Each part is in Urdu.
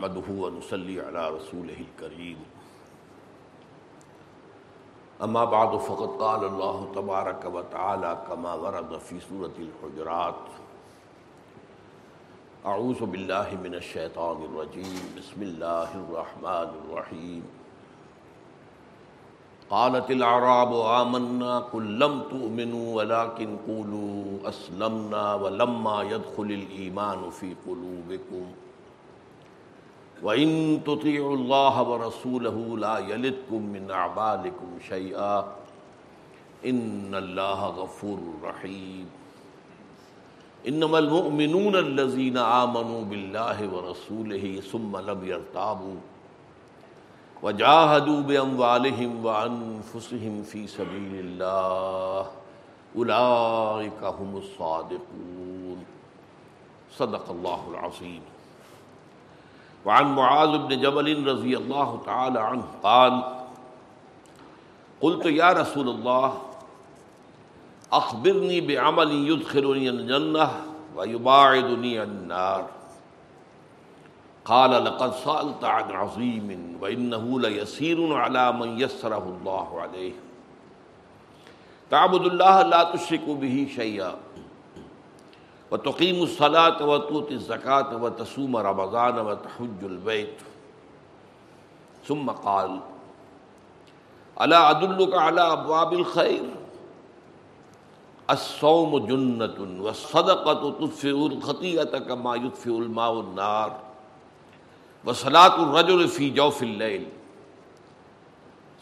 نحمده ونصلي على رسوله الكريم. اما بعد، فقد قال الله تبارك وتعالى كما ورد في سورة الحجرات. اعوذ بالله من الشيطان الرجيم. بسم الله الرحمن الرحيم. قالت الاعراب آمنا قل لم تؤمنوا ولكن قولوا اسلمنا ولما يدخل الايمان في قلوبكم. وَإِن تُطِيعُوا اللَّهَ وَرَسُولَهُ لَا يَلِدْكُم مِّنْ أَعْمَالِكُمْ شَيْئًا إِنَّ اللَّهَ غَفُورٌ رَّحِيمٌ إِنَّمَا الْمُؤْمِنُونَ الَّذِينَ آمَنُوا بِاللَّهِ وَرَسُولِهِ ثُمَّ لَمْ يَرْتَابُوا وَجَاهَدُوا بِأَمْوَالِهِمْ وَأَنفُسِهِمْ فِي سَبِيلِ اللَّهِ أُولَٰئِكَ هُمُ الصَّادِقُونَ صدق الله العظيم وعن معاذ بن جبل رضی اللہ تعالی عنہ قال، قلت یا رسول اللہ، اخبرنی بعمل يدخلني الجنہ ويباعدني عن النار. قال، لقد سألت عن عظيم وإنه ليسير على من يسره الله عليه تعبد الله لا تشرك به شيئا وتقيم الصلاة وتؤتي الزكاة وتصوم رمضان وتحج البيت. ثم قال ألا أدلك على أبواب الخير؟ الصوم جنة والصدقة تطفئ الخطيئة كما يطفئ الماء النار. وصلاة الرجل في جوف الليل.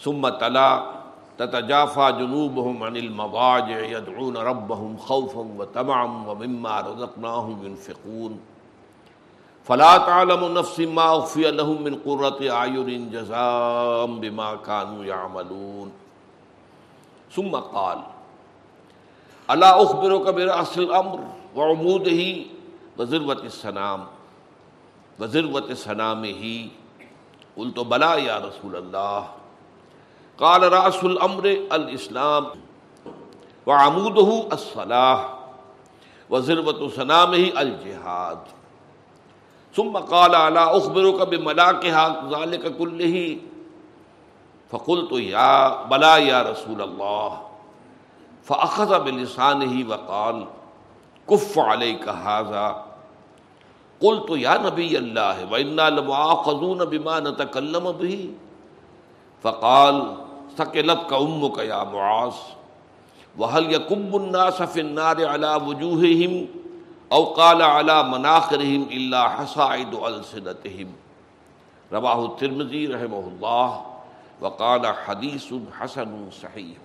ثم تلا تتجافى جنوبهم عن المضاجع يدعون ربهم خوفا وطمعا ومما رزقناهم ينفقون. فلا تعلم نفس ما اخفي لهم من قرة اعين جزاء بما كانوا يعملون. ثم قال الا اخبرك براس الامر وعموده وذروة السنام، وذروة سنامه؟ قلت بلى يا رسول الله. قال راس الامر الاسلام وعموده الصلاة وذروة سنامه الجهاد. ثم قال الا اخبرك بملاكها ذلك كله؟ فقلت، يا بلا يا رسول الله. فاخذ بلسانه وقال، كف عليك هذا. قلت، يا نبي الله وانا لمؤاخذون بما نتكلم به. فقال ثقلت کا ام کا یا معاذ وهل يكب الناس في النار على وجوههم او قال على مناخرهم الا حصائد السنتهم رواه الترمذي رحمه الله وقال حديث حسن صحيح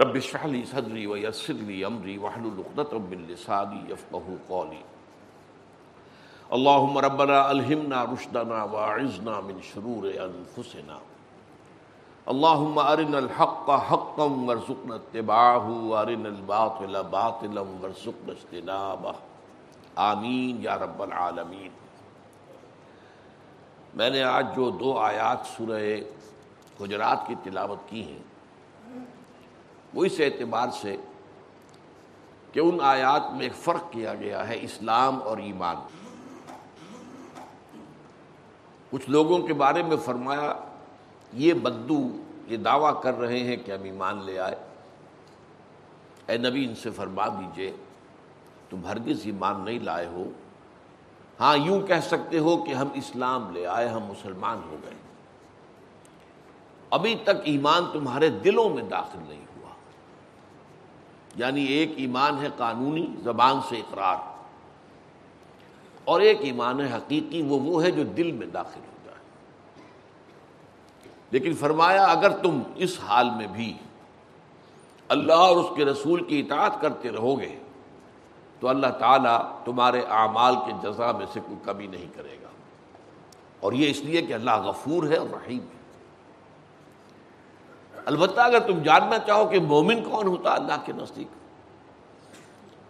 رب اشرح لي صدري ويسر لي امري واحلل عقدة من لساني يفقهوا قولي اللهم ربنا الهمنا رشدنا واعذنا من شرور انفسنا اللهم ارنا الحق حقا وارزقنا اتباعه وارنا الباطل باطلا وارزقنا اجتنابه آمین یا رب العالمین۔ میں نے آج جو دو آیات سورہ حجرات کی تلاوت کی ہیں، وہ اس اعتبار سے کہ ان آیات میں ایک فرق کیا گیا ہے اسلام اور ایمان۔ کچھ لوگوں کے بارے میں فرمایا یہ بدو یہ دعویٰ کر رہے ہیں کہ ہم ایمان لے آئے۔ اے نبی، ان سے فرما دیجیے، تم ہرگز ایمان نہیں لائے ہو۔ ہاں یوں کہہ سکتے ہو کہ ہم اسلام لے آئے، ہم مسلمان ہو گئے۔ ابھی تک ایمان تمہارے دلوں میں داخل نہیں ہوا۔ یعنی ایک ایمان ہے قانونی، زبان سے اقرار۔ اور ایک ایمان ہے حقیقی وہ وہ ہے جو دل میں داخل ہو۔ لیکن فرمایا اگر تم اس حال میں بھی اللہ اور اس کے رسول کی اطاعت کرتے رہو گے، تو اللہ تعالیٰ تمہارے اعمال کے جزا میں سے کوئی کمی نہیں کرے گا۔ اور یہ اس لیے کہ اللہ غفور ہے اور رحیم ہے۔ البتہ اگر تم جاننا چاہو کہ مومن کون ہوتا اللہ کے نزدیک،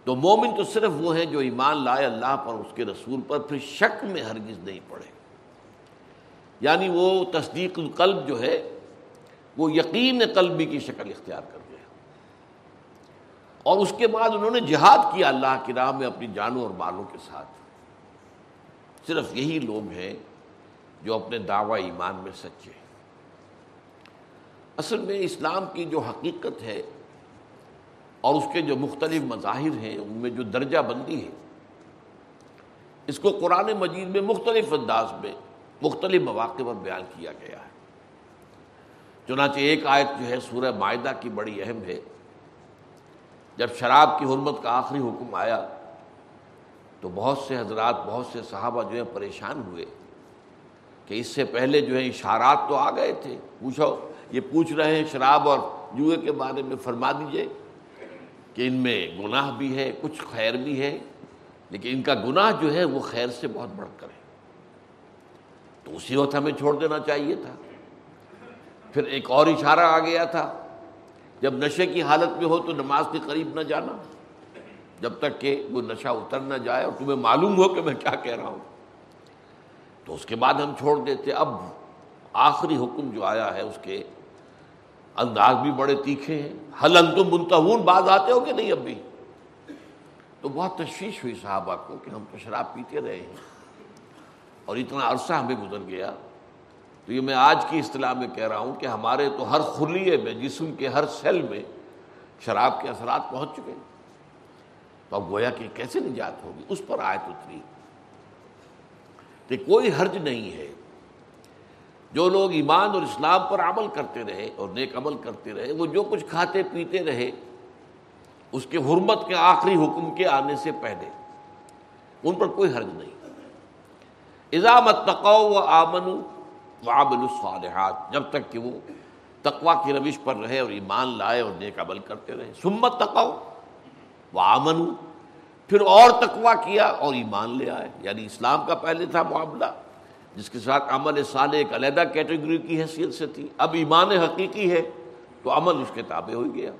تو مومن تو صرف وہ ہیں جو ایمان لائے اللہ پر اس کے رسول پر، پھر شک میں ہرگز نہیں پڑے۔ یعنی وہ تصدیق القلب جو ہے، وہ یقین قلبی کی شکل اختیار کر گیا۔ اور اس کے بعد انہوں نے جہاد کیا اللہ کی راہ میں اپنی جانوں اور بالوں کے ساتھ۔ صرف یہی لوگ ہیں جو اپنے دعوی ایمان میں سچے ہیں۔ اصل میں اسلام کی جو حقیقت ہے اور اس کے جو مختلف مظاہر ہیں، ان میں جو درجہ بندی ہے، اس کو قرآن مجید میں مختلف انداز میں مختلف مواقع پر بیان کیا گیا ہے۔ چنانچہ ایک آیت جو ہے سورہ معاہدہ کی بڑی اہم ہے۔ جب شراب کی حرمت کا آخری حکم آیا، تو بہت سے حضرات، بہت سے صحابہ جو ہیں پریشان ہوئے کہ اس سے پہلے جو ہے اشارات تو آ گئے تھے۔ پوچھو، یہ پوچھ رہے ہیں شراب اور جوئے کے بارے میں، فرما دیجیے کہ ان میں گناہ بھی ہے، کچھ خیر بھی ہے، لیکن ان کا گناہ جو ہے وہ خیر سے بہت بڑھ کر ہے۔ تو اسی وقت ہمیں چھوڑ دینا چاہیے تھا۔ پھر ایک اور اشارہ آ گیا تھا، جب نشے کی حالت میں ہو تو نماز کے قریب نہ جانا، جب تک کہ وہ نشہ اتر نہ جائے اور تمہیں معلوم ہو کہ میں کیا کہہ رہا ہوں۔ تو اس کے بعد ہم چھوڑ دیتے۔ اب آخری حکم جو آیا ہے، اس کے انداز بھی بڑے تیکھے ہیں۔ حل انتم منتہون؟ بعض آتے ہو کہ نہیں اب بھی تو بہت تشویش ہوئی صحابہ کو کہ ہم تو شراب پیتے رہے ہیں۔ اور اتنا عرصہ ہمیں گزر گیا تو یہ میں آج کی اصطلاح میں کہہ رہا ہوں کہ ہمارے تو ہر خلیے میں، جسم کے ہر سیل میں شراب کے اثرات پہنچ چکے تو اب گویا کہ کیسے نجات ہوگی؟ اس پر آیت اتری۔ کہ کوئی حرج نہیں ہے۔ جو لوگ ایمان اور اسلام پر عمل کرتے رہے اور نیک عمل کرتے رہے، وہ جو کچھ کھاتے پیتے رہے، اس کے حرمت کے آخری حکم کے آنے سے پہلے، ان پر کوئی حرج نہیں۔ اضامت تقو و آمن و عابل الصالحات، جب تک کہ وہ تقوا کی روش پر رہے اور ایمان لائے اور نیک عمل کرتے رہے۔ سمت تقو و آمن پھر اور تقوا کیا اور ایمان لے آئے۔ یعنی اسلام کا پہلے تھا معاملہ، جس کے ساتھ عمل صالح ایک علیحدہ کیٹیگری کی حیثیت سے تھی۔ اب ایمان حقیقی ہے تو عمل اس کے تابع ہو گیا۔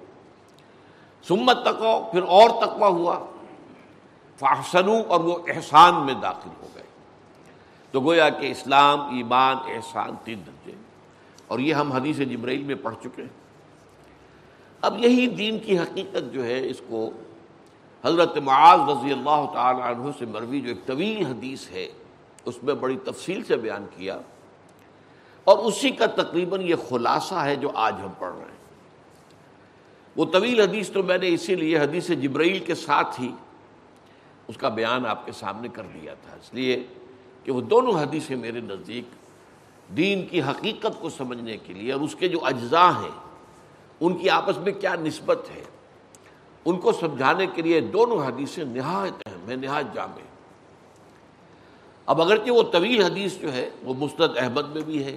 سمت تقو پھر اور تقوا ہوا۔ فاحسنو اور وہ احسان میں داخل ہو گئے۔ تو گویا کہ اسلام، ایمان، احسان تین درجے اور یہ ہم حدیث جبرائیل میں پڑھ چکے ہیں۔ اب یہی دین کی حقیقت جو ہے، اس کو حضرت معاذ رضی اللہ تعالی عنہ سے مروی جو ایک طویل حدیث ہے، اس میں بڑی تفصیل سے بیان کیا۔ اور اسی کا تقریباً یہ خلاصہ ہے جو آج ہم پڑھ رہے ہیں۔ وہ طویل حدیث تو میں نے اسی لیے حدیث جبرائیل کے ساتھ ہی اس کا بیان آپ کے سامنے کر دیا تھا۔ اس لیے کہ وہ دونوں حدیثیں میرے نزدیک دین کی حقیقت کو سمجھنے کے لیے اور اس کے جو اجزاء ہیں، ان کی آپس میں کیا نسبت ہے؟ ان کو سمجھانے کے لیے دونوں حدیثیں نہایت اہم ہیں، نہایت جامع اب اگرچہ وہ طویل حدیث جو ہے، وہ مستد احمد میں بھی ہے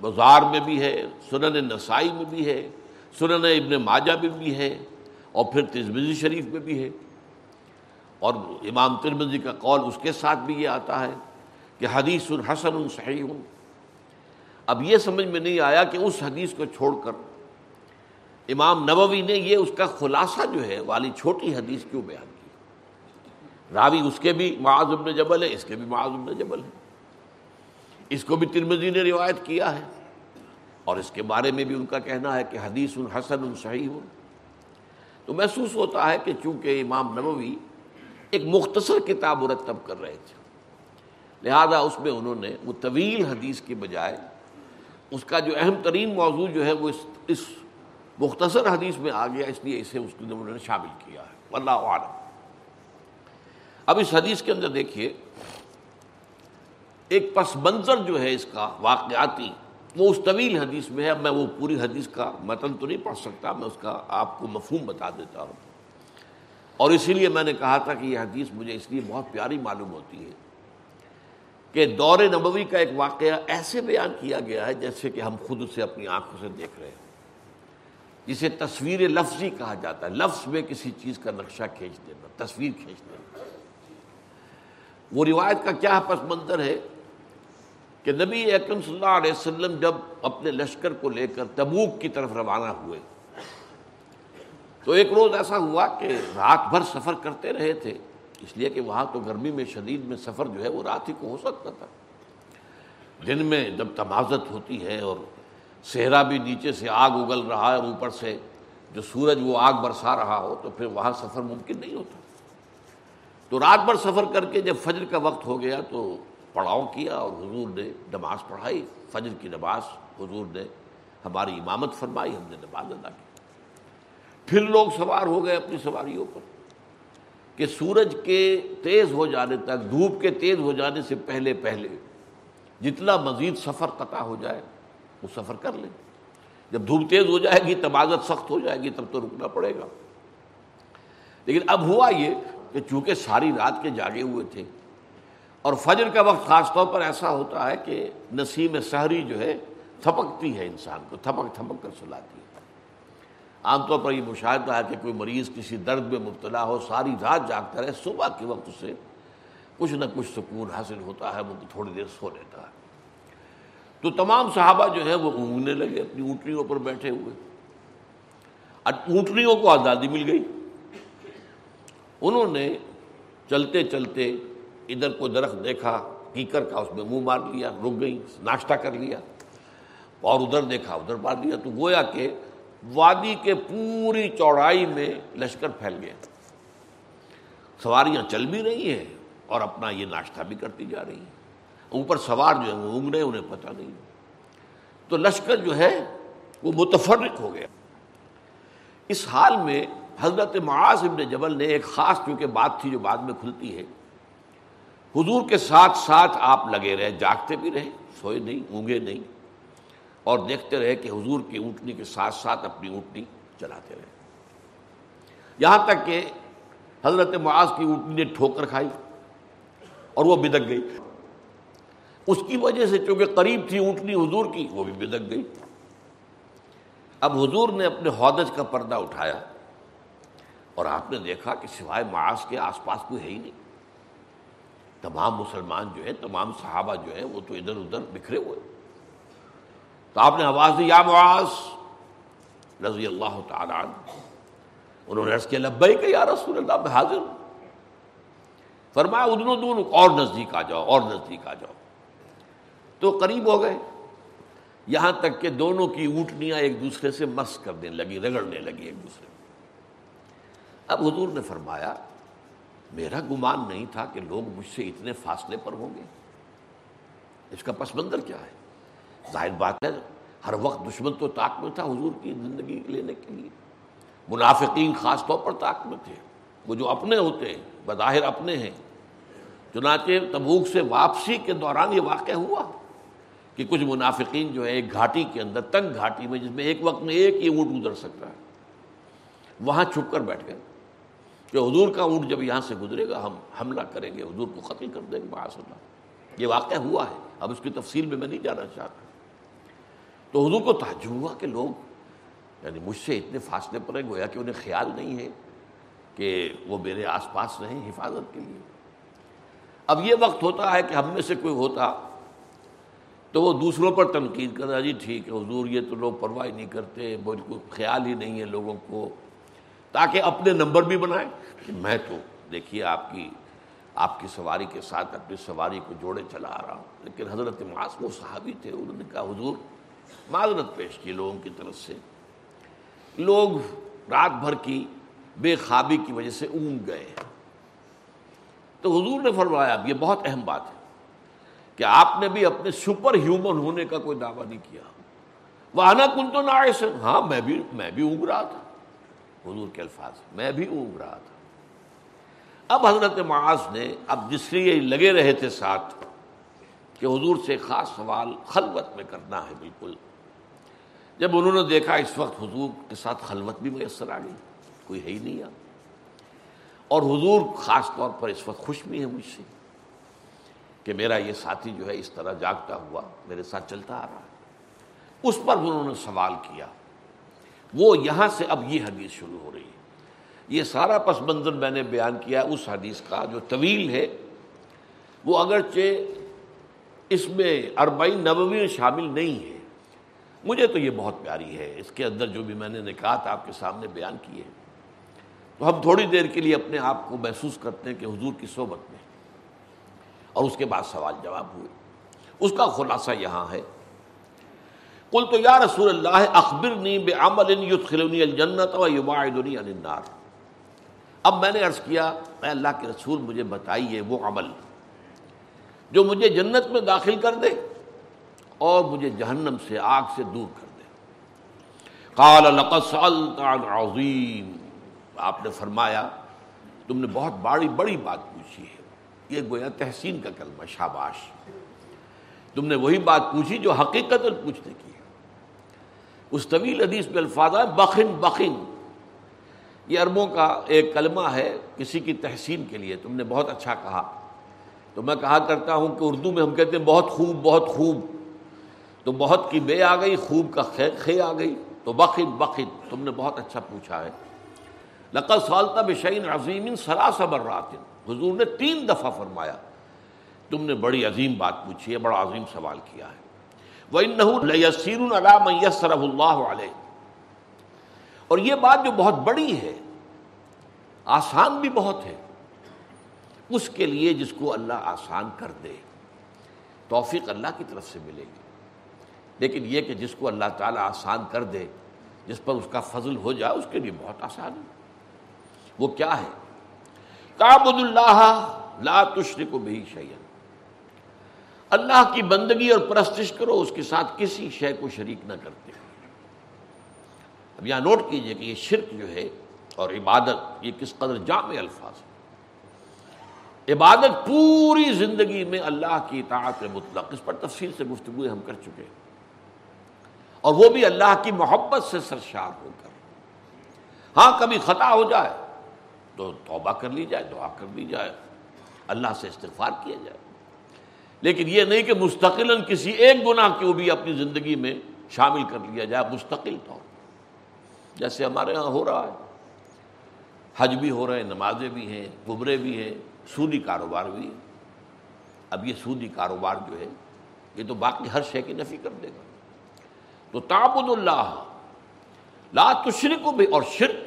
بازار میں بھی ہے، سنن نسائی میں بھی ہے، سنن ابن ماجہ میں بھی ہے، اور پھر ترمزی شریف میں بھی ہے۔ اور امام ترمزی کا قول اس کے ساتھ بھی یہ آتا ہے۔ کہ حدیث الحسن الصحیح ہوں۔ اب یہ سمجھ میں نہیں آیا کہ اس حدیث کو چھوڑ کر امام نبوی نے یہ اس کا خلاصہ جو ہے والی چھوٹی حدیث کیوں بیان کی؟ راوی اس کے بھی معاذ ابن جبل ہے، اس کے بھی معاذ ابن جبل ہے اس کو بھی ترمزی نے روایت کیا ہے۔ اور اس کے بارے میں بھی ان کا کہنا ہے کہ حدیث الحسن الصحیح ہو تو محسوس ہوتا ہے کہ چونکہ امام نبوی ایک مختصر کتاب مرتب کر رہے تھے لہذا اس میں انہوں نے وہ طویل حدیث کے بجائے اس کا جو اہم ترین موضوع جو ہے وہ اس اس مختصر حدیث میں آ گیا، اس لیے اسے اس کے انہوں نے شامل کیا ہے۔ اللہ عالم اب اس حدیث کے اندر دیکھیے، ایک پس منظر جو ہے اس کا واقعاتی، وہ اس طویل حدیث میں ہے۔ میں وہ پوری حدیث کا متن تو نہیں پڑھ سکتا، میں اس کا آپ کو مفہوم بتا دیتا ہوں۔ اور اسی لیے میں نے کہا تھا کہ یہ حدیث مجھے اس لیے بہت پیاری معلوم ہوتی ہے۔ کہ دور نبوی کا ایک واقعہ ایسے بیان کیا گیا ہے جیسے کہ ہم خود اسے اپنی آنکھوں سے دیکھ رہے ہیں، جسے تصویر لفظی کہا جاتا ہے۔ لفظ میں کسی چیز کا نقشہ کھینچ دینا، تصویر کھینچ دینا۔ وہ روایت کا کیا پس منظر ہے کہ نبی اکرم صلی اللہ علیہ وسلم جب اپنے لشکر کو لے کر تبوک کی طرف روانہ ہوئے، تو ایک روز ایسا ہوا کہ رات بھر سفر کرتے رہے تھے۔ اس لیے کہ وہاں تو گرمی میں شدید میں سفر جو ہے وہ رات ہی کو ہو سکتا تھا۔ دن میں جب تمازت ہوتی ہے اور صحرا بھی نیچے سے آگ اگل رہا ہے اور اوپر سے جو سورج وہ آگ برسا رہا ہو تو پھر وہاں سفر ممکن نہیں ہوتا۔ تو رات بھر سفر کر کے جب فجر کا وقت ہو گیا تو پڑاؤ کیا اور حضور نے نماز پڑھائی۔ فجر کی نماز حضور نے ہماری امامت فرمائی، ہم نے نماز ادا کی۔ پھر لوگ سوار ہو گئے اپنی سواریوں پر۔ کہ سورج کے تیز ہو جانے تک، دھوپ کے تیز ہو جانے سے پہلے پہلے جتنا مزید سفر قطع ہو جائے، وہ سفر کر لیں۔ جب دھوپ تیز ہو جائے گی تمازت سخت ہو جائے گی، تب تو رکنا پڑے گا۔ لیکن اب ہوا یہ کہ چونکہ ساری رات کے جاگے ہوئے تھے، اور فجر کا وقت خاص طور پر ایسا ہوتا ہے کہ نسیم سحری جو ہے، تھپکتی ہے انسان کو، تھپک تھپک کر سلاتی ہے۔ عام طور پر یہ مشاہدہ ہے کہ کوئی مریض کسی درد میں مبتلا ہو، ساری رات جاگتا رہے، صبح کے وقت اسے کچھ نہ کچھ سکون حاصل ہوتا ہے، وہ تھوڑی دیر سو لیتا ہے۔ تو تمام صحابہ جو ہے وہ اونگنے لگے اپنی اونٹنیوں پر بیٹھے ہوئے۔ اونٹنیوں کو آزادی مل گئی۔ انہوں نے چلتے چلتے ادھر کو درخت دیکھا، کیکر کا اس میں منہ مار لیا، رک گئی ناشتہ کر لیا اور ادھر دیکھا، ادھر مار لیا۔ تو گویا کہ وادی کے پوری چوڑائی میں لشکر پھیل گیا سواریاں چل بھی رہی ہیں اور اپنا یہ ناشتہ بھی کرتی جا رہی ہیں۔ اوپر سوار جو ہے وہ انگڑے انہیں پتہ نہیں۔ تو لشکر جو ہے، وہ متفرق ہو گیا۔ اس حال میں حضرت معاذ ابن جبل نے ایک خاص کیونکہ بات تھی جو بعد میں کھلتی ہے، حضور کے ساتھ ساتھ آپ لگے رہے، جاگتے بھی رہے، سوئے نہیں، اونگے نہیں۔ اور دیکھتے رہے کہ حضور کی اونٹنی کے ساتھ ساتھ اپنی اونٹنی چلاتے رہے۔ یہاں تک کہ حضرت معاذ کی اونٹنی نے ٹھوکر کھائی اور وہ بدک گئی۔ اس کی وجہ سے چونکہ قریب تھی اونٹنی حضور کی، وہ بھی بدک گئی۔ اب حضور نے اپنے ہودج کا پردہ اٹھایا اور آپ نے دیکھا کہ سوائے معاذ کے آس پاس کوئی ہے ہی نہیں۔ تمام مسلمان جو ہے تمام صحابہ جو ہے وہ تو ادھر ادھر بکھرے ہوئے۔ تو آپ نے آواز دی یا معاذ؟ رضی اللہ تعالیٰ عنہ۔ انہوں نے عرض کیا لبئی کہ یا رسول اللہ، میں حاضر ہوں۔ فرمایا ادنو دون اور نزدیک آ جاؤ، اور نزدیک آ جاؤ۔ تو قریب ہو گئے۔ یہاں تک کہ دونوں کی اونٹنیاں ایک دوسرے سے مس کرنے لگی، رگڑنے لگی ایک دوسرے۔ اب حضور نے فرمایا، میرا گمان نہیں تھا کہ لوگ مجھ سے اتنے فاصلے پر ہوں گے۔ اس کا پس منظر کیا ہے؟ ظاہر بات ہے، ہر وقت دشمن تو طاق میں تھا حضور کی زندگی لینے کے لیے۔ منافقین خاص طور پر طاق میں تھے۔ وہ جو اپنے ہوتے ہیں، بظاہر اپنے ہیں۔ چنانچہ تبوک سے واپسی کے دوران یہ واقع ہوا کہ کچھ منافقین جو ہے ایک گھاٹی کے اندر، تنگ گھاٹی میں، جس میں ایک وقت میں ایک ہی اونٹ گزر سکتا ہے۔ وہاں چھپ کر بیٹھ گئے کہ حضور کا اونٹ جب یہاں سے گزرے گا، ہم حملہ کریں گے، حضور کو قتل کر دیں گے معاذ اللہ یہ واقعہ ہوا ہے۔ اب اس کی تفصیل میں میں نہیں جانا چاہتا۔ تو حضور کو تعجب ہوا کہ لوگ یعنی مجھ سے اتنے فاصلے پر ہیں، گویا کہ انہیں خیال نہیں ہے کہ وہ میرے آس پاس رہیں حفاظت کے لیے۔ اب یہ وقت ہوتا ہے کہ ہم میں سے کوئی ہوتا تو وہ دوسروں پر تنقید کر رہا جی ٹھیک ہے حضور، یہ تو لوگ پرواہ نہیں کرتے، مجھ کو خیال ہی نہیں ہے لوگوں کو، تاکہ اپنے نمبر بھی بنائیں۔ کہ میں تو دیکھیے آپ کی آپ کی سواری کے ساتھ اپنی سواری کو جوڑے چلا آ رہا ہوں، لیکن حضرت معاذ وہ صحابی تھے، انہوں نے کہا حضور معذرت پیش کی لوگوں کی طرف سے۔ لوگ رات بھر کی بے خوابی کی وجہ سے اونگ گئے۔ تو حضور نے فرمایا اب یہ بہت اہم بات ہے کہ آپ نے بھی اپنے سپر ہیومن ہونے کا کوئی دعویٰ نہیں کیا۔ وہ آنا کن تو نہ ہاں میں بھی میں بھی اونگ رہا تھا۔ حضور کے الفاظ، میں بھی اونگ رہا تھا۔ اب حضرت معاذ نے، اب جس لیے لگے رہے تھے ساتھ کہ حضور سے خاص سوال خلوت میں کرنا ہے بالکل۔ جب انہوں نے دیکھا اس وقت حضور کے ساتھ خلوت بھی میسر آ گئی، کوئی ہے ہی نہیں یہاں۔ اور حضور خاص طور پر اس وقت خوش بھی ہے مجھ سے کہ میرا یہ ساتھی جو ہے اس طرح جاگتا ہوا میرے ساتھ چلتا آ رہا ہے۔ اس پر انہوں نے سوال کیا۔ وہ یہاں سے اب یہ حدیث شروع ہو رہی ہے۔ یہ سارا پس منظر میں نے بیان کیا اس حدیث کا جو طویل ہے، وہ اگرچہ اس میں اربعین نبوی شامل نہیں ہے مجھے تو یہ بہت پیاری ہے۔ اس کے اندر جو بھی میں نے نکات آپ کے سامنے بیان کیے تو ہم تھوڑی دیر کے لیے اپنے آپ کو محسوس کرتے ہیں کہ حضور کی صحبت میں۔ اور اس کے بعد سوال جواب ہوئے۔ اس کا خلاصہ یہاں ہے۔ کل تو یا رسول اللہ اخبر نی بے عمل الجنت و یباعدنی عن النار۔ اب میں نے عرض کیا، اے اللہ کے رسول، مجھے بتائیے وہ عمل جو مجھے جنت میں داخل کر دے اور مجھے جہنم سے آگ سے دور کر دے۔ قال، لقد سألت عن عظیم۔ آپ نے فرمایا، تم نے بہت بڑی بڑی بات پوچھی ہے۔ یہ گویا تحسین کا کلمہ، شاباش۔ تم نے وہی بات پوچھی جو حقیقت پوچھنے کی ہے۔ اس طویل حدیث میں الفاظ ہے بخن بخن۔ یہ عربوں کا ایک کلمہ ہے، کسی کی تحسین کے لیے۔ تم نے بہت اچھا کہا۔ تو میں کہا کرتا ہوں کہ اردو میں ہم کہتے ہیں بہت خوب بہت خوب۔ تو بہت کی بے آ گئی، خوب کا خے خے آ گئی۔ تو بخن بخن تم نے بہت اچھا پوچھا ہے۔ لقت سالتا بشعین عظیم سراسا برات حضور نے تین دفعہ فرمایا۔ تم نے بڑی عظیم بات پوچھی ہے، بڑا عظیم سوال کیا ہے۔ وہ ان علام اللہ علیہ اور یہ بات جو بہت بڑی ہے، آسان بھی بہت ہے۔ اس کے لیے جس کو اللہ آسان کر دے۔ توفیق اللہ کی طرف سے ملے گی۔ لیکن یہ کہ جس کو اللہ تعالیٰ آسان کر دے، جس پر اس کا فضل ہو جائے، اس کے لیے بہت آسان ہے۔ وہ کیا ہے؟ کابد اللہ لا تشرک بھی شعین اللہ کی بندگی اور پرستش کرو، اس کے ساتھ کسی شے کو شریک نہ کرتے۔ اب یہاں نوٹ کیجیے کہ یہ شرک جو ہے اور عبادت، یہ کس قدر جامع الفاظ ہے عبادت پوری زندگی میں اللہ کی اطاعت مطلق، اس پر تفصیل سے گفتگو ہم کر چکے ہیں۔ اور وہ بھی اللہ کی محبت سے سرشار ہو کر۔ ہاں کبھی خطا ہو جائے تو توبہ کر لی جائے، دعا کر لی جائے، اللہ سے استغفار کیا جائے۔ لیکن یہ نہیں کہ مستقل کسی ایک گناہ کو بھی اپنی زندگی میں شامل کر لیا جائے، مستقل طور جیسے ہمارے ہاں ہو رہا ہے۔ حج بھی ہو رہے ہیں، نمازیں بھی ہیں گبرے بھی ہیں۔ سودی کاروبار بھی ہے۔ اب یہ سودی کاروبار جو ہے، یہ تو باقی ہر شے کی نفی کر دے گا۔ تو تعبد اللہ، لا تشرک بھی اور شرک۔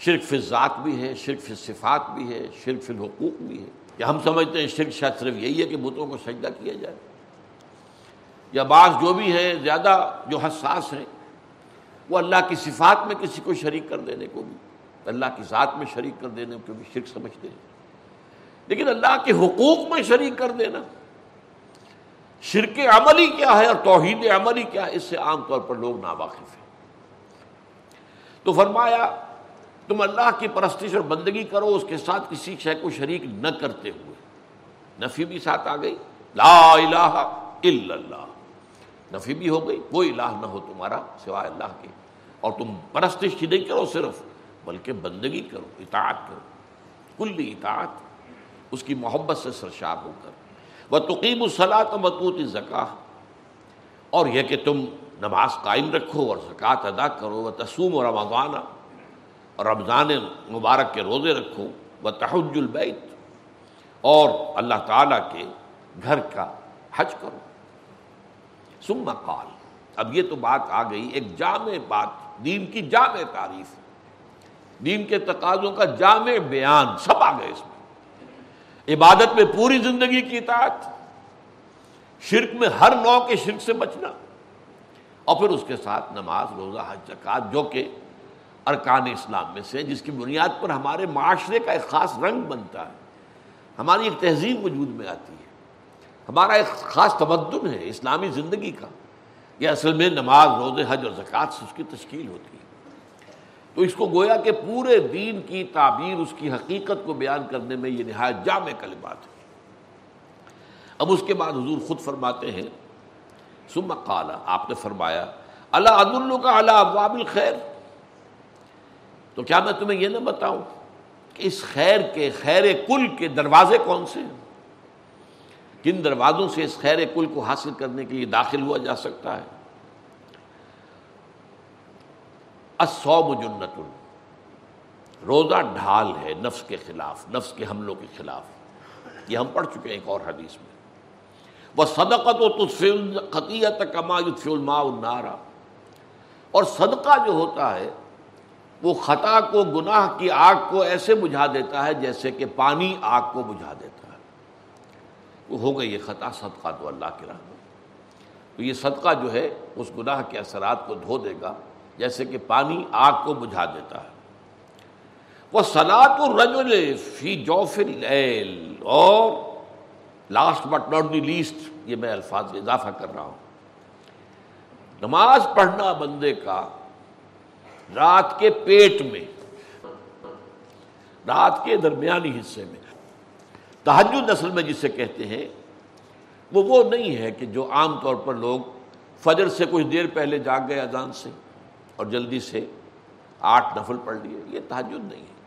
شرک فی ذات بھی ہے، شرک فی صفات بھی ہے، شرک فی الحقوق بھی ہے۔ یا ہم سمجھتے ہیں شرک شاید صرف یہی ہے کہ بتوں کو سجدہ کیا جائے۔ یا بعض جو بھی ہیں، زیادہ جو حساس ہیں، وہ اللہ کی صفات میں کسی کو شریک کر دینے کو بھی، اللہ کی ذات میں شریک کر دینے کو بھی شرک سمجھتے ہیں۔ لیکن اللہ کے حقوق میں شریک کر دینا۔ شرک عملی کیا ہے اور توحید عملی کیا ہے، اس سے عام طور پر لوگ ناواقف ہیں۔ تو فرمایا، تم اللہ کی پرستش اور بندگی کرو، اس کے ساتھ کسی شے کو شریک نہ کرتے ہوئے۔ نفی بھی ساتھ آ گئی۔ لا الہ الا اللہ۔ نفی بھی ہو گئی، کوئی الہ نہ ہو تمہارا سوائے اللہ کے۔ اور تم پرستش ہی نہیں کرو صرف، بلکہ بندگی کرو، اطاعت کرو۔ کلی اطاعت۔ اس کی محبت سے سرشار ہو کر۔ وہ تقیم الصلاۃ متوط زکا اور یہ کہ تم نماز قائم رکھو اور زکوٰۃ ادا کرو۔ وہ تسوم و رمضان۔ اور رمضان مبارک کے روزے رکھو۔ وہ تحج البیت اور اللہ تعالیٰ کے گھر کا حج کرو۔ سم قال۔ اب یہ تو بات آ گئی، ایک جامع بات، دین کی جامع تعریف۔ دین کے تقاضوں کا جامع بیان، سب آ گئے اس میں۔ عبادت میں پوری زندگی کی اطاعت، شرک میں ہر نو کے شرک سے بچنا، اور پھر اس کے ساتھ نماز، روزہ، حج زکات جو کہ ارکان اسلام میں سے، جس کی بنیاد پر ہمارے معاشرے کا ایک خاص رنگ بنتا ہے۔ ہماری ایک تہذیب وجود میں آتی ہے۔ ہمارا ایک خاص تمدن ہے اسلامی زندگی کا۔ یہ اصل میں نماز، روزے، حج اور زکوٰۃ سے اس کی تشکیل ہوتی ہے۔ تو اس کو گویا کہ پورے دین کی تعبیر، اس کی حقیقت کو بیان کرنے میں یہ نہایت جامع کلمات ہے اب اس کے بعد حضور خود فرماتے ہیں سم قالا آپ نے فرمایا اللہ عد اللہ کا اللہ ابواب الخیر؟ تو کیا میں تمہیں یہ نہ بتاؤں کہ اس خیر کے، خیر کل کے دروازے کون سے ہیں؟ کن دروازوں سے اس خیر کل کو حاصل کرنے کے لیے داخل ہوا جا سکتا ہے؟ اسوم جنت. روزہ ڈھال ہے نفس کے خلاف، نفس کے حملوں کے خلاف. یہ ہم پڑھ چکے ہیں ایک اور حدیث میں. وہ صدقت و خطیت کما الماء النارا اور صدقہ جو ہوتا ہے، وہ خطا کو، گناہ کی آگ کو ایسے بجھا دیتا ہے جیسے کہ پانی آگ کو بجھا دیتا ہے. وہ ہو گئی یہ خطا، صدقہ تو اللہ کے راہ میں. تو یہ صدقہ جو ہے، اس گناہ کے اثرات کو دھو دے گا جیسے کہ پانی آگ کو بجھا دیتا ہے۔ وہ سلاد الرجل فی جوفل اور last but not the least یہ میں الفاظ اضافہ کر رہا ہوں۔ نماز پڑھنا بندے کا رات کے پیٹ میں، رات کے درمیانی حصے میں تحجد نسل میں جسے کہتے ہیں، وہ وہ نہیں ہے کہ جو عام طور پر لوگ فجر سے کچھ دیر پہلے جاگ گئے اذان سے۔ اور جلدی سے آٹھ نفل پڑھ لیے، یہ تحجد نہیں ہے۔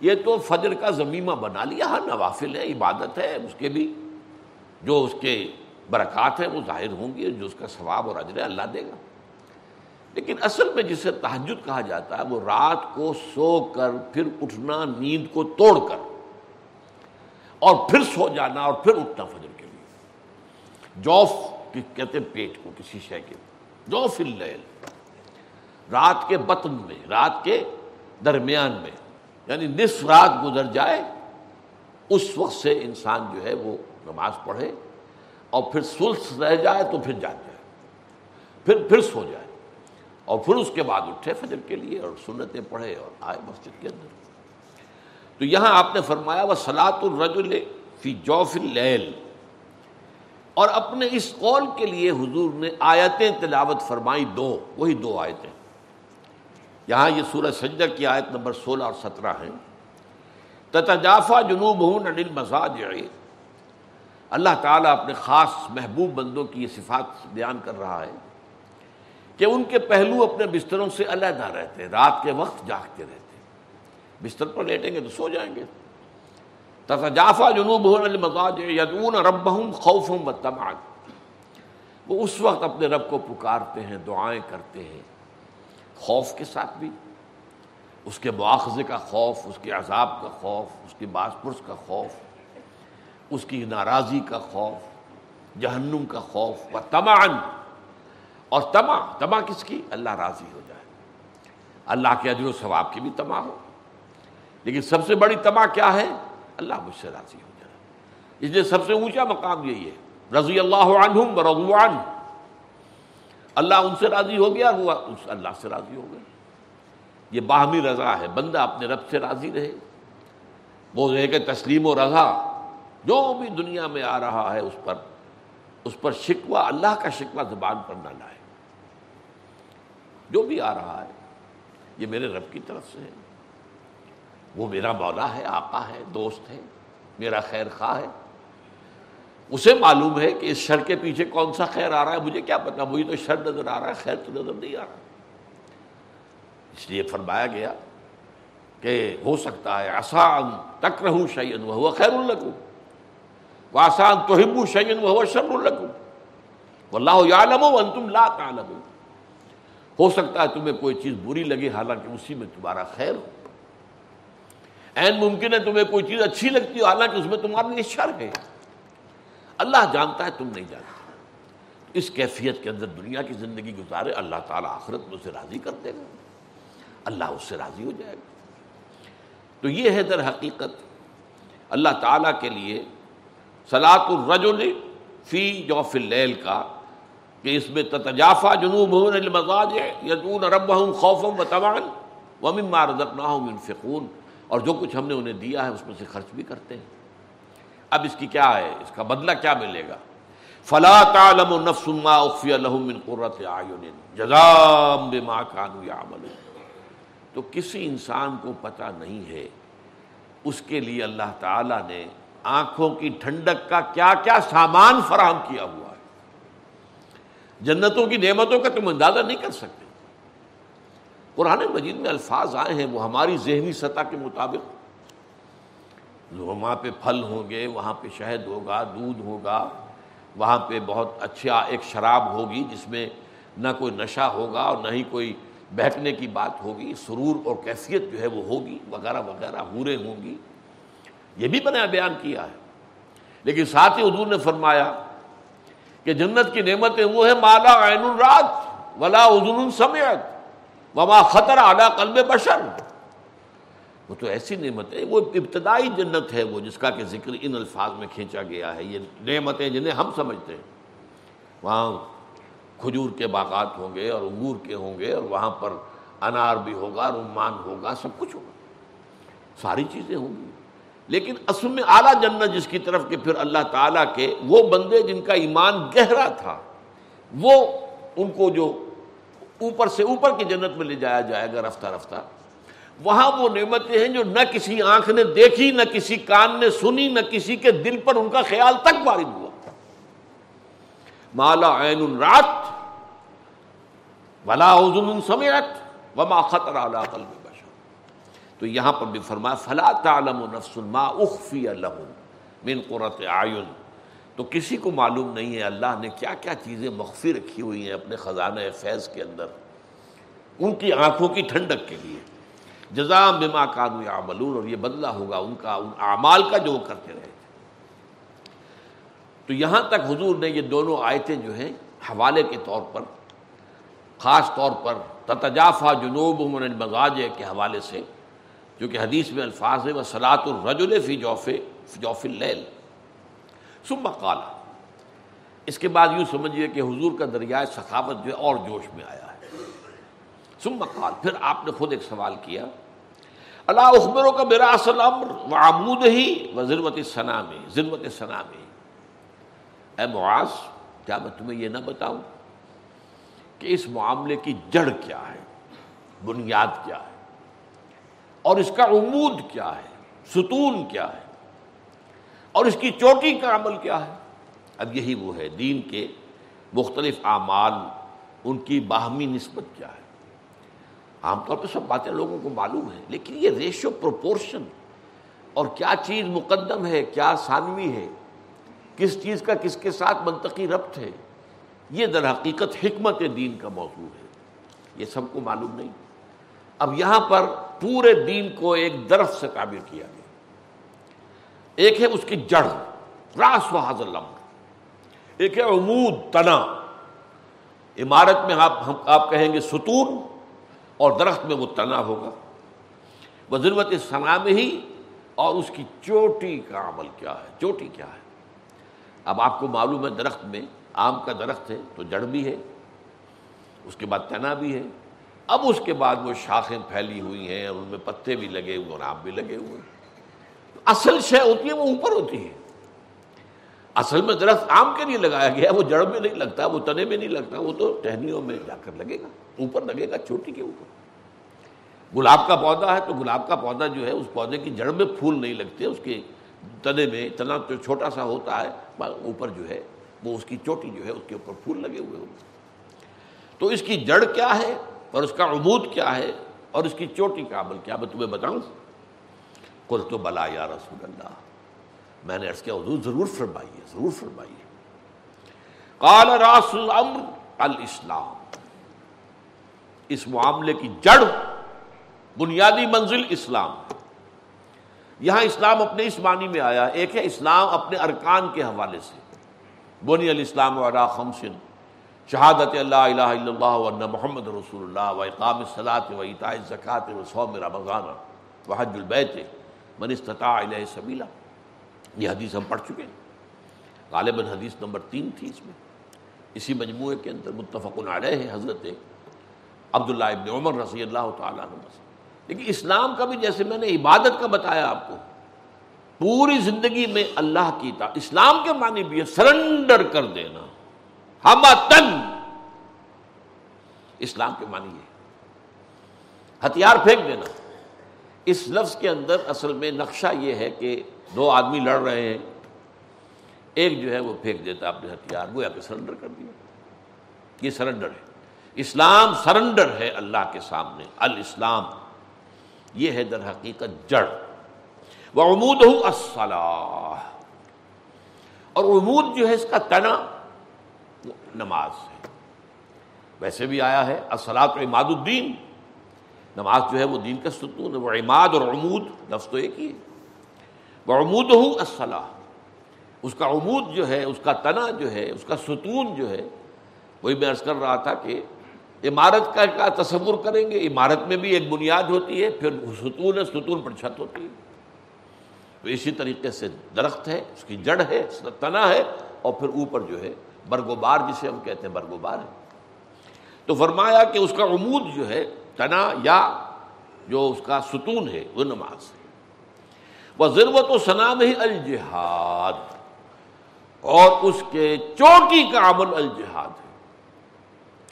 یہ تو فجر کا ضمیمہ بنا لیا، ہر نوافل ہے عبادت ہے، اس کے بھی جو اس کے برکات ہیں وہ ظاہر ہوں گی، جو اس کا ثواب اور اجر اللہ دے گا۔ لیکن اصل میں جسے تحجد کہا جاتا ہے، وہ رات کو سو کر، پھر اٹھنا، نیند کو توڑ کر، اور پھر سو جانا، اور پھر اٹھنا فجر کے لیے۔ جوف کہتے ہیں پیٹ کو کسی شے کے۔ جوف اللیل۔ رات کے بطن میں، رات کے درمیان میں یعنی نصف رات گزر جائے، اس وقت سے انسان جو ہے وہ نماز پڑھے اور پھر سلس رہ جائے تو پھر جاگ جائے، پھر پھر سو جائے اور پھر اس کے بعد اٹھے فجر کے لیے اور سنتیں پڑھے اور آئے مسجد کے اندر۔ تو یہاں آپ نے فرمایا، وہ سلاط الرجل فی جوف اللیل اور اپنے اس قول کے لیے حضور نے آیتیں تلاوت فرمائی، دو، وہی دو آیتیں۔ یہاں یہ سورہ سجدہ کی آیت نمبر سولہ اور سترہ ہیں تتجافا جنوب ہوں نڈل مساج اللہ تعالیٰ اپنے خاص محبوب بندوں کی یہ صفات بیان کر رہا ہے کہ ان کے پہلو اپنے بستروں سے علیحدہ رہتے ہیں رات کے وقت جاگتے رہتے۔ ہیں بستر پر لیٹیں گے تو سو جائیں گے۔ تتجافا جنوب المزاج یدون رب ہوں خوف ہوں وہ اس وقت اپنے رب کو پکارتے ہیں، دعائیں کرتے ہیں۔ خوف کے ساتھ بھی، اس کے مواخذے کا خوف، اس کے عذاب کا خوف، اس کی باس پرس کا خوف، اس کی ناراضی کا خوف، جہنم کا خوف، و تمان اور تما تما کس کی؟ اللہ راضی ہو جائے۔ اللہ کے عجر و ثواب کی بھی تما ہو۔ لیکن سب سے بڑی تما کیا ہے؟ اللہ مجھ سے راضی ہو جائے۔ اس لیے سب سے اونچا مقام یہی ہے۔ رضی اللہ عنہم رضوان۔ اللہ ان سے راضی ہو گیا ہوا اس اللہ سے راضی ہو گیا یہ باہمی رضا ہے، بندہ اپنے رب سے راضی رہے۔ وہ رہے کہ تسلیم و رضا جو بھی دنیا میں آ رہا ہے، اس پر اس پر شکوہ، اللہ کا شکوہ زبان پر نہ لائے۔ جو بھی آ رہا ہے، یہ میرے رب کی طرف سے ہے۔ وہ میرا مولا ہے، آقا ہے، دوست ہے، میرا خیر خواہ ہے۔ اسے معلوم ہے کہ اس شر کے پیچھے کون سا خیر آ رہا ہے، مجھے کیا پتا مجھے تو شر نظر آ رہا ہے، خیر تو نظر نہیں آ رہا۔ اس لیے فرمایا گیا کہ ہو سکتا ہے آسان تک رہوں شعین وہ خیر القو وہ آسان تو ہبو شعین وہ شر القو اللہ عالم و تم لا تعلم ہو سکتا ہے تمہیں کوئی چیز بری لگے، حالانکہ اسی میں تمہارا خیر ہو۔ این ممکن ہے تمہیں کوئی چیز اچھی لگتی ہو، حالانکہ اس میں تمہارا لیے شر ہے۔ اللہ جانتا ہے، تم نہیں جانتے۔ اس کیفیت کے اندر دنیا کی زندگی گزارے، اللہ تعالیٰ آخرت میں اسے راضی کر دے گا۔ اللہ اس سے راضی ہو جائے گا۔ تو یہ ہے در حقیقت اللہ تعالیٰ کے لیے سلاط الرجل فی جوف اللیل کا، کہ اس میں تتجافا جنوب المزاج یدون ربہم خوفم و تبان ومما رزقناہم ينفقون۔ اور جو کچھ ہم نے انہیں دیا ہے، اس میں سے خرچ بھی کرتے ہیں۔ اب اس کی کیا ہے؟ اس کا بدلہ کیا ملے گا؟ فلا تعلم نفس ما اخفی لهم من قرۃ اعین جزاء بما كانوا يعملون۔ تو کسی انسان کو پتہ نہیں ہے اس کے لیے اللہ تعالی نے آنکھوں کی ٹھنڈک کا کیا کیا سامان فراہم کیا ہوا ہے۔ جنتوں کی نعمتوں کا تم اندازہ نہیں کر سکتے۔ قرآن مجید میں الفاظ آئے ہیں، وہ ہماری ذہنی سطح کے مطابق وہاں پہ پھل ہوں گے، وہاں پہ شہد ہوگا، دودھ ہوگا، وہاں پہ بہت اچھا ایک شراب ہوگی جس میں نہ کوئی نشہ ہوگا اور نہ ہی کوئی بہکنے کی بات ہوگی، سرور اور کیفیت جو ہے وہ ہوگی، وغیرہ وغیرہ ہورے ہوں گی۔ یہ بھی بنا بیان کیا ہے۔ لیکن ساتھ ہی حضور نے فرمایا کہ جنت کی نعمتیں وہ ہے مالا عین الرات ولا حضر سمیت وما خطر اعلیٰ قلب بشر۔ وہ تو ایسی نعمت ہے، وہ ابتدائی جنت ہے وہ، جس کا کہ ذکر ان الفاظ میں کھینچا گیا ہے۔ یہ نعمتیں جنہیں ہم سمجھتے ہیں۔ وہاں کھجور کے باغات ہوں گے اور انگور کے ہوں گے اور وہاں پر انار بھی ہوگا، رمان ہوگا، سب کچھ ہوگا۔ ساری چیزیں ہوں گی۔ لیکن اصل میں اعلیٰ جنت جس کی طرف کہ پھر اللہ تعالیٰ کے وہ بندے جن کا ایمان گہرا تھا، وہ ان کو جو اوپر سے اوپر کی جنت میں لے جایا جائے گا رفتہ رفتہ وہاں وہ نعمتیں ہیں جو نہ کسی آنکھ نے دیکھی، نہ کسی کان نے سنی، نہ کسی کے دل پر ان کا خیال تک وارد ہوا۔ مالا عین رات، ولا عزن سمیت وما خطر اعلیٰ قلب تو یہاں پر بھی فرمایا، فلا تعلم نفس ما اخفی لهم من قرۃ اعین۔ تو کسی کو معلوم نہیں ہے اللہ نے کیا کیا چیزیں مخفی رکھی ہوئی ہیں اپنے خزانہ فیض کے اندر، ان کی آنکھوں کی ٹھنڈک کے لیے۔ جزام بما کانو یعملون اور یہ بدلہ ہوگا ان کا، ان اعمال کا جو وہ کرتے رہے تھے۔ تو یہاں تک حضور نے یہ دونوں آیتیں جو ہیں حوالے کے طور پر، خاص طور پر تتجافہ جنوب من المغاج کے حوالے سے، جو کہ حدیث میں الفاظ ہے وہ سلاۃ الرجل فی جوف جوف اللیل ثم قال۔ اس کے بعد یوں سمجھیے کہ حضور کا دریائے ثقافت جو ہے اور جوش میں آیا ہے۔ ثم قال، پھر آپ نے خود ایک سوال کیا، اللہ اخبروں کا میرا اصل امر و ہی و ضرورت ثنا میں ضرورت ثنا میں۔ اے معاذ، کیا میں تمہیں یہ نہ بتاؤں کہ اس معاملے کی جڑ کیا ہے، بنیاد کیا ہے، اور اس کا عمود کیا ہے، ستون کیا ہے، اور اس کی چوٹی کا عمل کیا ہے؟ اب یہی وہ ہے، دین کے مختلف اعمال، ان کی باہمی نسبت کیا ہے؟ عام طور پہ سب باتیں لوگوں کو معلوم ہے لیکن یہ ریشو پروپورشن اور کیا چیز مقدم ہے، کیا ثانوی ہے، کس چیز کا کس کے ساتھ منطقی ربط ہے، یہ در حقیقت حکمت دین کا موضوع ہے۔ یہ سب کو معلوم نہیں۔ اب یہاں پر پورے دین کو ایک درخت سے تعبیر کیا گیا۔ ایک ہے اس کی جڑ، راس و حاضر ایک ہے عمود، تنا۔ عمارت میں آپ، ہم، آپ کہیں گے ستون۔ اور درخت میں وہ تنا ہوگا۔ وہ ضرورت ثنا میں ہی اور اس کی چوٹی کا عمل کیا ہے، چوٹی کیا ہے۔ اب آپ کو معلوم ہے درخت میں آم کا درخت ہے تو جڑ بھی ہے، اس کے بعد تنا بھی ہے۔ اب اس کے بعد وہ شاخیں پھیلی ہوئی ہیں اور ان میں پتے بھی لگے ہوئے اور آم بھی لگے ہوئے۔ ہیں اصل شے ہوتی ہے، وہ اوپر ہوتی ہے۔ اصل میں درخت آم کے لیے لگایا گیا وہ جڑ میں نہیں لگتا، وہ تنے میں نہیں لگتا، وہ تو ٹہنیوں میں جا کر لگے گا، اوپر لگے گا، چوٹی کے اوپر۔ گلاب کا پودا ہے تو گلاب کا پودا جو ہے، اس پودے کی جڑ میں پھول نہیں لگتے، اس کے تنے میں تنا جو چھوٹا سا ہوتا ہے اوپر جو ہے، وہ اس کی چوٹی جو ہے، اس کے اوپر پھول لگے ہوئے ہوتے تو اس کی جڑ کیا ہے اور اس کا عبود کیا ہے اور اس کی چوٹی کا عمل کیا؟ میں تمہیں بتاؤں۔ کل تو بلا یا رسول اللہ۔ میں نے عرض کیا، حضور ضرور فرمائیے ضرور فرمائیے۔ قال راس الامر الاسلام۔ اس معاملے کی جڑ، بنیادی منزل اسلام۔ یہاں اسلام اپنے اس معنی میں آیا، ایک ہے اسلام اپنے ارکان کے حوالے سے۔ بنی الاسلام و خمسن شہادت اللہ الہ الا اللہ ورنہ محمد رسول اللہ و اقام صلاۃ و اطاع زکوٰۃ و سوم رمضان و حج البیت من استطاع علیہ سبیلا۔ یہ حدیث ہم پڑھ چکے ہیں۔ غالباً حدیث نمبر تین تھی اس میں۔ اسی مجموعے کے اندر متفق علیہ ہے حضرت عبداللہ ابن عمر رضی اللہ تعالیٰ عنہ لیکن اسلام کا بھی جیسے میں نے عبادت کا بتایا آپ کو، پوری زندگی میں اللہ کی تا، اسلام کے معنی بھی ہے سرنڈر کر دینا۔ ہم تن اسلام کے معنی ہے۔ ہتھیار پھینک دینا۔ اس لفظ کے اندر اصل میں نقشہ یہ ہے کہ دو آدمی لڑ رہے ہیں۔ ایک جو ہے وہ پھینک دیتا اپنے ہتھیار، وہ یا کہ سرنڈر کر دیا۔ یہ سرنڈر ہے۔ اسلام سرنڈر ہے اللہ کے سامنے۔ الاسلام، یہ ہے در حقیقت جڑ۔ وہ امود ہوں اور امود جو ہے اس کا تنا نماز ہے۔ ویسے بھی آیا ہے اصلاۃ عماد الدین۔ نماز جو ہے وہ دین کا ستون وہ عماد اور عمود لفظ تو ایک ہی ہے۔ عمود ہوں اسلح اس کا عمود جو ہے، اس کا تنا جو ہے، اس کا ستون جو ہے، وہی میں عرض کر رہا تھا کہ عمارت کا کا تصور کریں گے، عمارت میں بھی ایک بنیاد ہوتی ہے، پھر ستون ہے، ستون پر چھت ہوتی ہے۔ تو اسی طریقے سے درخت ہے، اس کی جڑ ہے، اس کا تنا ہے، اور پھر اوپر جو ہے، برگوبار جسے ہم کہتے ہیں، برگوبار ہے۔ تو فرمایا کہ اس کا عمود جو ہے، تنا یا جو اس کا ستون ہے، وہ نماز ہے۔ وہ ضرورت و سنام ہی الجہاد اور اس کے چوٹی کا عمل الجہاد ہے۔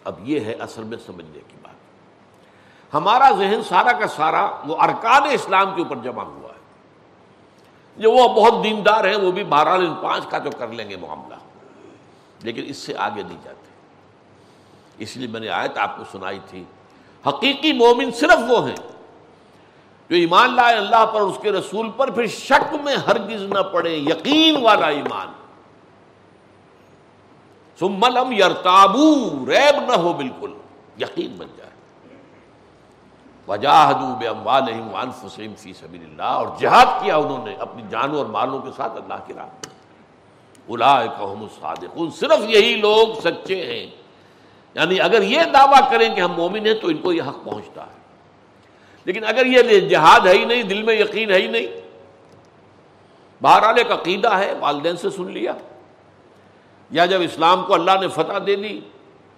اب یہ ہے اصل میں سمجھنے کی بات۔ ہمارا ذہن سارا کا سارا وہ ارکان اسلام کے اوپر جمع ہوا ہے۔ جو وہ بہت دیندار ہیں، وہ بھی بارہ دن پانچ کا تو کر لیں گے معاملہ۔ لیکن اس سے آگے نہیں جاتے۔ اس لیے میں نے آیت آپ کو سنائی تھی۔ حقیقی مومن صرف وہ ہیں جو ایمان لائے اللہ پر اس کے رسول پر، پھر شک میں ہرگز نہ پڑے، یقین والا ایمان۔ سملم یرتابو ریب نہ ہو بالکل، یقین بن جائے۔ فی سبیل اللہ، اور جہاد کیا انہوں نے اپنی جانوں اور مالوں کے ساتھ اللہ کی راہ الصادقون، صرف یہی لوگ سچے ہیں۔ یعنی اگر یہ دعویٰ کریں کہ ہم مومن ہیں تو ان کو یہ حق پہنچتا ہے۔ لیکن اگر یہ جہاد ہے ہی نہیں، دل میں یقین ہے ہی نہیں، بہرحال ایک عقیدہ ہے، والدین سے سن لیا۔ یا جب اسلام کو اللہ نے فتح دے دی،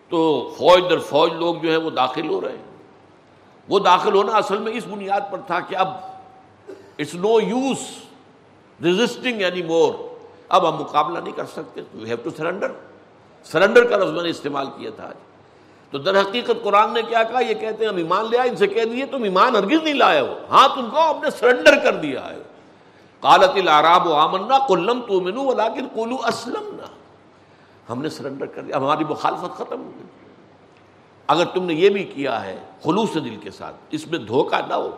تو فوج در فوج لوگ جو ہیں وہ داخل ہو رہے ہیں۔ وہ داخل ہونا اصل میں اس بنیاد پر تھا کہ اب it's no use resisting any more اب ہم مقابلہ نہیں کر سکتے you have to surrender surrender کا لفظ میں نے استعمال کیا تھا آج۔ تو در حقیقت قرآن نے کیا کہا؟ یہ کہتے ہیں، ہم ایمان لے آئے، ان سے کہہ دیے تم ایمان ہرگز نہیں لائے ہو۔ ہاں تم کو ہم نے سرنڈر کر دیا ہے۔ قالت العراب و آمنا کلم تو منو لیکن کولو اسلم ہم نے سرنڈر کر دیا، ہماری مخالفت ختم ہو گئی۔ اگر تم نے یہ بھی کیا ہے خلوص دل کے ساتھ، اس میں دھوکہ نہ ہو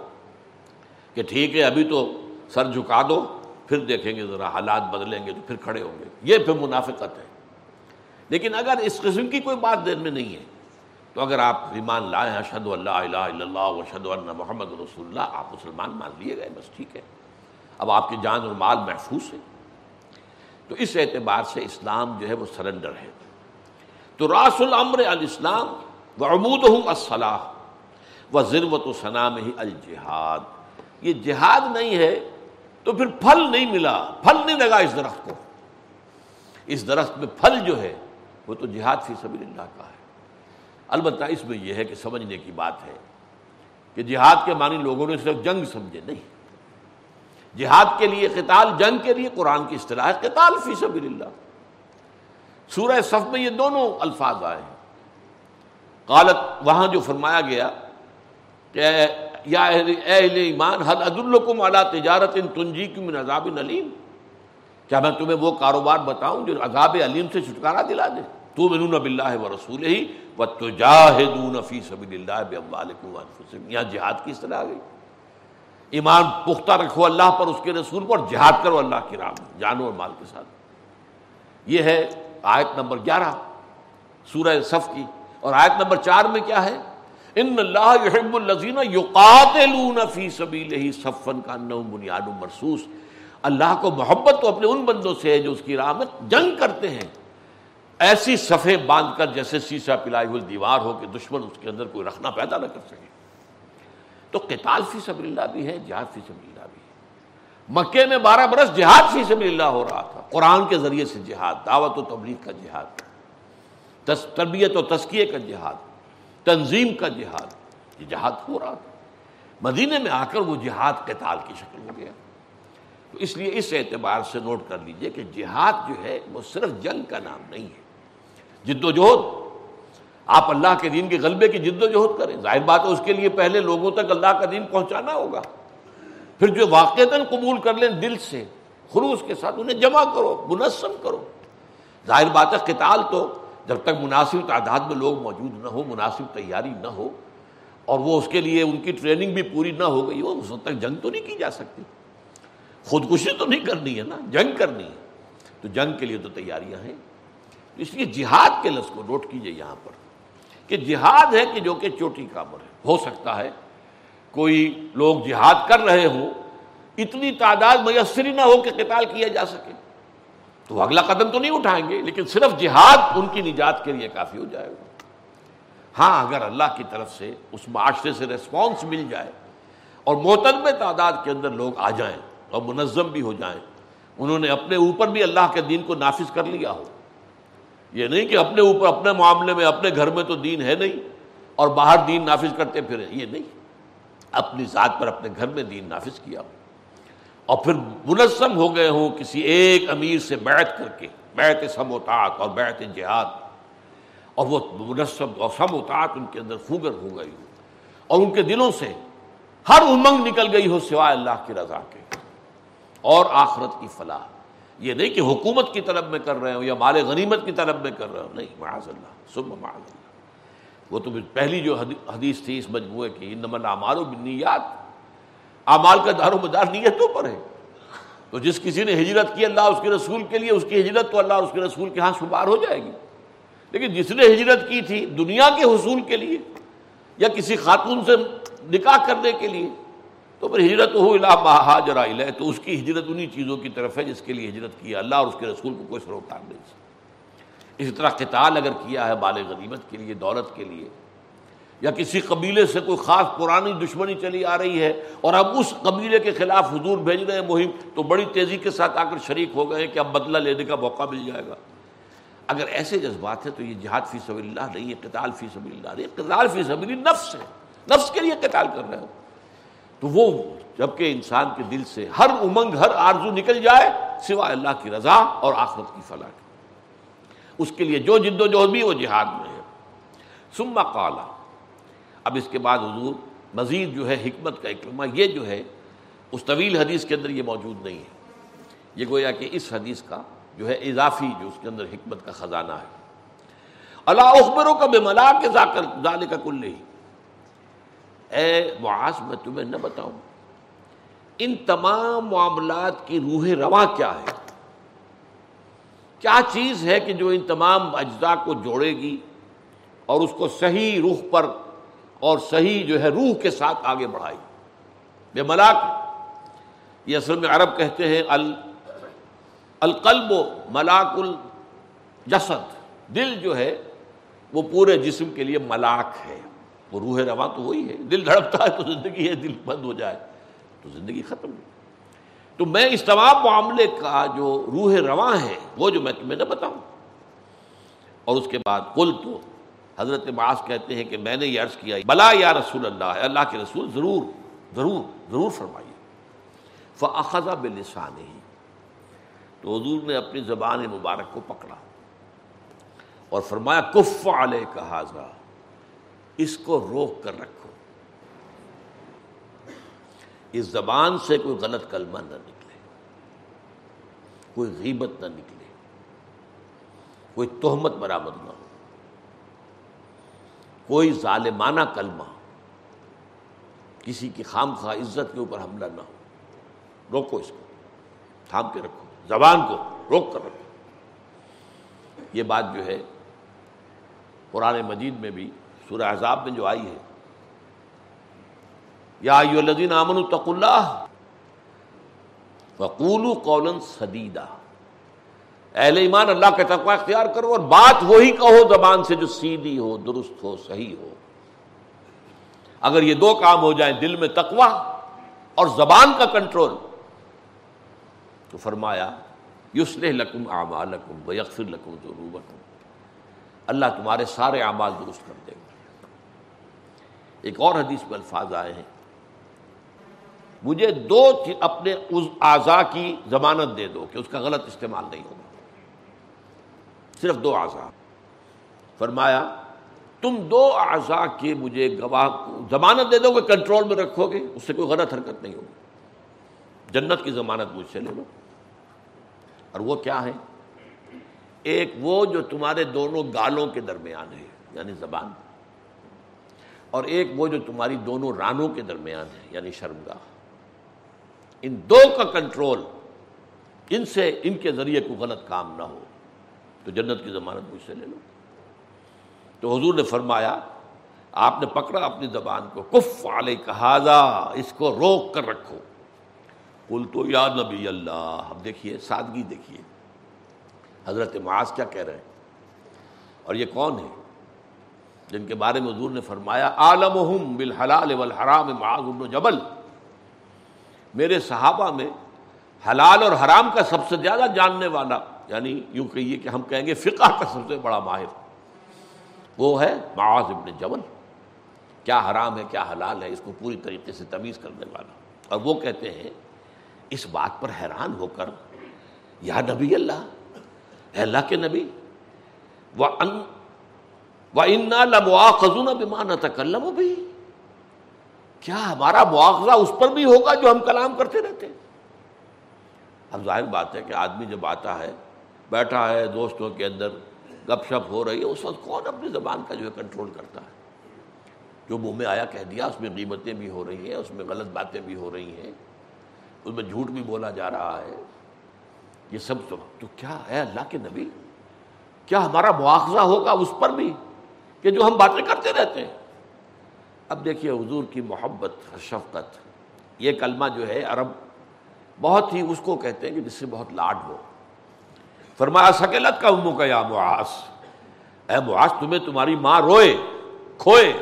کہ ٹھیک ہے، ابھی تو سر جھکا دو، پھر دیکھیں گے ذرا حالات بدلیں گے تو پھر کھڑے ہوں گے۔ یہ پھر منافقت ہے۔ لیکن اگر اس قسم کی کوئی بات دین میں نہیں ہے تو اگر آپ ایمان لائیں اشد اللہ الہ الا اللہ وشد اللہ محمد رسول اللہ، آپ مسلمان مان لیے گئے، بس ٹھیک ہے۔ اب آپ کی جان اور مال محفوظ ہے۔ تو اس اعتبار سے اسلام جو ہے وہ سرنڈر ہے۔ تو راس العمر الاسلام و عمود ہوں الصلاح و ضرورت و ثنام ہی الجہاد۔ یہ جہاد نہیں ہے تو پھر پھل نہیں ملا، پھل نہیں لگا اس درخت کو۔ اس درخت میں پھل جو ہے وہ تو جہاد فی سبیل اللہ کا ہے۔ البتہ اس میں یہ ہے کہ سمجھنے کی بات ہے کہ جہاد کے معنی لوگوں نے صرف جنگ سمجھے، نہیں۔ جہاد کے لیے قتال، جنگ کے لیے قرآن کی اصطلاح قتال فی سبیل اللہ۔ سورہ صف میں یہ دونوں الفاظ آئے ہیں۔ قالت، وہاں جو فرمایا گیا کہ یا اہل ایمان حد عد الکم اعلیٰ تجارت ان تنجی کی من عذاب علیم کیا میں تمہیں وہ کاروبار بتاؤں جو عذاب علیم سے چھٹکارا دلا دے؟ تو منون بلّہ و رسول ہی و تجاہدون فی سبیل اللہ یہاں جہاد کی اصطلاح آ گئی؟ ایمان پختہ رکھو اللہ پر، اس کے رسول پر، جہاد کرو اللہ کی راہ جانو اور مال کے ساتھ۔ یہ ہے آیت نمبر گیارہ، سورہ صف کی۔ اور آیت نمبر چار میں کیا ہے؟ ان اللہ یحب الزین یقاتلون فی سبیلہ صفن کا نو بنیاد مرسوس اللہ کو محبت تو اپنے ان بندوں سے ہے جو اس کی راہ میں جنگ کرتے ہیں۔ ایسی صفے باندھ کر جیسے سیسا پلائی ہوئی دیوار ہو کہ دشمن اس کے اندر کوئی رکھنا پیدا نہ کر سکے۔ تو قتال فی سبیل اللہ بھی ہے، جہاد فی سبیل اللہ بھی ہے۔ مکے میں بارہ برس جہاد فی سبیل اللہ ہو رہا تھا۔ قرآن کے ذریعے سے جہاد، دعوت و تبلیغ کا جہاد تربیت و تسکیے کا جہاد، تنظیم کا جہاد، یہ جہاد ہو رہا تھا۔ مدینے میں آ کر وہ جہاد قتال کی شکل ہو گیا۔ تو اس لیے اس اعتبار سے نوٹ کر لیجیے کہ جہاد جو ہے وہ صرف جنگ کا نام نہیں ہے۔ جد و جہد۔ آپ اللہ کے دین کے غلبے کی جد و جہد کریں۔ ظاہر بات ہے اس کے لیے پہلے لوگوں تک اللہ کا دین پہنچانا ہوگا۔ پھر جو واقع قبول کر لیں دل سے خروش کے ساتھ انہیں جمع کرو منظم کرو۔ ظاہر بات ہے قتال تو جب تک مناسب تعداد میں لوگ موجود نہ ہو مناسب تیاری نہ ہو، اور وہ اس کے لیے ان کی ٹریننگ بھی پوری نہ ہو گئی ہو، اس وقت تک جنگ تو نہیں کی جا سکتی۔ خودکشی تو نہیں کرنی ہے نا، جنگ کرنی ہے۔ تو جنگ کے لیے تو تیاریاں ہیں۔ اس لیے جہاد کے لفظ کو نوٹ کیجیے یہاں پر کہ جہاد ہے کہ جو کہ چوٹی کا امر ہے۔ ہو سکتا ہے کوئی لوگ جہاد کر رہے ہوں، اتنی تعداد میسر نہ ہو کہ قتال کیا جا سکے۔ تو اگلا قدم تو نہیں اٹھائیں گے، لیکن صرف جہاد ان کی نجات کے لیے کافی ہو جائے گا۔ ہاں اگر اللہ کی طرف سے اس معاشرے سے ریسپانس مل جائے اور محتم تعداد کے اندر لوگ آ جائیں اور منظم بھی ہو جائیں، انہوں نے اپنے اوپر بھی اللہ کے دین کو نافذ کر لیا ہو یہ نہیں کہ اپنے اوپر، اپنے معاملے میں، اپنے گھر میں تو دین ہے نہیں اور باہر دین نافذ کرتے پھرے، یہ نہیں۔ اپنی ذات پر، اپنے گھر میں دین نافذ کیا۔ ہو اور پھر منظم ہو گئے ہوں کسی ایک امیر سے بیعت کر کے، بیعت سموتات اور بیعت جہاد۔ اور وہ منظم اور سموتات ان کے اندر خوگر ہو گئی ہو اور ان کے دلوں سے ہر امنگ نکل گئی ہو سوائے اللہ کی رضا کے۔ اور آخرت کی فلاح۔ یہ نہیں کہ حکومت کی طلب میں کر رہے ہوں یا مال غنیمت کی طلب میں کر رہے ہوں، نہیں، معاذ اللہ سب معاذ اللہ۔ وہ تو پہلی جو حدیث تھی اس مجموعے کی نمن اعمال و بنیات اعمال کا دار و مدار نیتوں پر ہے۔ تو جس کسی نے ہجرت کی اللہ اس کے رسول کے لیے، اس کی ہجرت تو اللہ اس کے رسول کے ہاں شمار ہو جائے گی۔ لیکن جس نے ہجرت کی تھی دنیا کے حصول کے لیے یا کسی خاتون سے نکاح کرنے کے لیے تو پھر ہجرت ہو حاجر ہے تو اس کی ہجرت انہی چیزوں کی طرف ہے جس کے لیے ہجرت کیا اللہ اور اس کے رسول کو کوئی سروکار نہیں اسی طرح قتال اگر کیا ہے بال غنیمت کے لیے، دولت کے لیے، یا کسی قبیلے سے کوئی خاص پرانی دشمنی چلی آ رہی ہے اور اب اس قبیلے کے خلاف حضور بھیج رہے ہیں مہم، تو بڑی تیزی کے ساتھ آ کر شریک ہو گئے کہ اب بدلہ لینے کا موقع مل جائے گا۔ اگر ایسے جذبات ہیں تو یہ جہاد فی سبیل اللہ نہیں ہے قتال فی سبیل اللہ نہیں۔ قتال فی سبیل نفس ہے۔ نفس کے لیے قتال کر رہے ہو تو وہ جبکہ انسان کے دل سے ہر امنگ، ہر آرزو نکل جائے، سوائے اللہ کی رضا اور آخرت کی فلاح کی اس کے لیے جو جد و جہد بھی وہ جہاد میں ہے۔ سما کالا اب اس کے بعد حضور مزید جو ہے حکمت کا اکرما یہ جو ہے، اس طویل حدیث کے اندر یہ موجود نہیں ہے۔ یہ گویا کہ اس حدیث کا جو ہے اضافی، جو اس کے اندر حکمت کا خزانہ ہے۔ اللہ اخبروں کا بے ملا کے ذالے کا کل نہیں اے معاذ، میں تمہیں نہ بتاؤں۔ ان تمام معاملات کی روح رواں کیا ہے؟ کیا چیز ہے کہ جو ان تمام اجزاء کو جوڑے گی اور اس کو صحیح روح پر اور صحیح جو ہے روح کے ساتھ آگے بڑھائی بے ملاک۔ یہ اصل میں عرب کہتے ہیں القلب و ملاک الجسد۔ دل جو ہے وہ پورے جسم کے لیے ملاک ہے۔ وہ روح رواں تو وہی ہے۔ دل دھڑکتا ہے تو زندگی ہے، دل بند ہو جائے۔ تو زندگی ختم تو میں اس تمام معاملے کا جو روح رواں ہے، وہ جو میں تمہیں نہ بتاؤں۔ اور اس کے بعد کل تو حضرت معاذ کہتے ہیں کہ میں نے یہ عرض کیا، بلا یا رسول اللہ ہے اللہ کے رسول، ضرور ضرور ضرور فرمائیے۔ فضا بلسان ہی تو حضور نے اپنی زبان مبارک کو پکڑا اور فرمایا، کف علیہ کا اس کو روک کر رکھو۔ اس زبان سے کوئی غلط کلمہ نہ نکلے۔ کوئی غیبت نہ نکلے۔ کوئی تہمت برآمد نہ ہو۔ کوئی ظالمانہ کلمہ کسی کی خام خواہ عزت کے اوپر حملہ نہ ہو۔ روکو اس کو۔ تھام کے رکھو۔ زبان کو روک کر رکھو۔ یہ بات جو ہے قرآن مجید میں بھی سورہ عذاب میں جو آئی ہے۔ یا الذین امن التق اللہ وقول قولن سدیدہ اہل ایمان، اللہ کا تقوی اختیار کرو اور بات وہی کہو زبان سے جو سیدھی ہو، درست ہو، صحیح ہو۔ اگر یہ دو کام ہو جائیں، دل میں تقوی اور زبان کا کنٹرول، تو فرمایا یسلح لکم اعمالکم ویغفر لکم ذنوبکم۔ اللہ تمہارے سارے اعمال درست کر دے گا۔ ایک اور حدیث میں الفاظ آئے ہیں۔ مجھے دو اپنے اس اعضا کی ضمانت دے دو کہ اس کا غلط استعمال نہیں ہوگا۔ صرف دو اعضا فرمایا، تم دو اعضا کے مجھے گواہ ضمانت دے دو کہ کنٹرول میں رکھو گے، اس سے کوئی غلط حرکت نہیں ہوگی۔ جنت کی ضمانت مجھ سے لے لو۔ اور وہ کیا ہے؟ ایک وہ جو تمہارے دونوں گالوں کے درمیان ہے یعنی زبان۔ اور ایک وہ جو تمہاری دونوں رانوں کے درمیان ہے یعنی شرمگاہ۔ ان دو کا کنٹرول، ان سے، ان کے ذریعے کوئی غلط کام نہ ہو۔ تو جنت کی ضمانت مجھ سے لے لو۔ تو حضور نے فرمایا، آپ نے پکڑا اپنی زبان کو، کف علیہ کہا اس کو روک کر رکھو۔ کل تو یا نبی اللہ اب دیکھیے، سادگی دیکھیے۔ حضرت معاذ کیا کہہ رہے ہیں؟ اور یہ کون ہے؟ جن کے بارے میں حضور نے فرمایا عالم بالحلال والحرام معاذ بن جبل. میرے صحابہ میں حلال اور حرام کا سب سے زیادہ جاننے والا یعنی یوں کہیے کہ ہم کہیں گے فقہ کا سب سے بڑا ماہر، وہ ہے معاذ ابن جبل۔ کیا حرام ہے، کیا حلال ہے، اس کو پوری طریقے سے تمیز کرنے والا۔ اور وہ کہتے ہیں، اس بات پر حیران ہو کر، یا نبی اللہ، اے اللہ کے نبی وہ ان بیمان تکلم بھی کیا ہمارا مواخذہ اس پر بھی ہوگا جو ہم کلام کرتے رہتے ہیں؟ اب ظاہر بات ہے کہ آدمی جب آتا ہے، بیٹھا ہے دوستوں کے اندر، گپ شپ ہو رہی ہے، اس وقت کون اپنی زبان کا جو ہے کنٹرول کرتا ہے؟ جو منہ میں آیا کہہ دیا، اس میں قیمتیں بھی ہو رہی ہیں، اس میں غلط باتیں بھی ہو رہی ہیں، اس میں جھوٹ بھی بولا جا رہا ہے۔ یہ سب تو تو کیا ہے اللہ کے نبی؟ کیا ہمارا مواخذہ ہوگا اس پر بھی؟ کہ جو ہم باتیں کرتے رہتے ہیں۔ اب دیکھیے حضور کی محبت شفقت یہ کلمہ جو ہے عرب بہت ہی اس کو کہتے ہیں کہ جس سے بہت لاڈ ہو۔ فرمایا سکیلت کا امو کا یا معاذ۔ اے معاذ، تمہیں تمہاری ماں روئے، کھوئے۔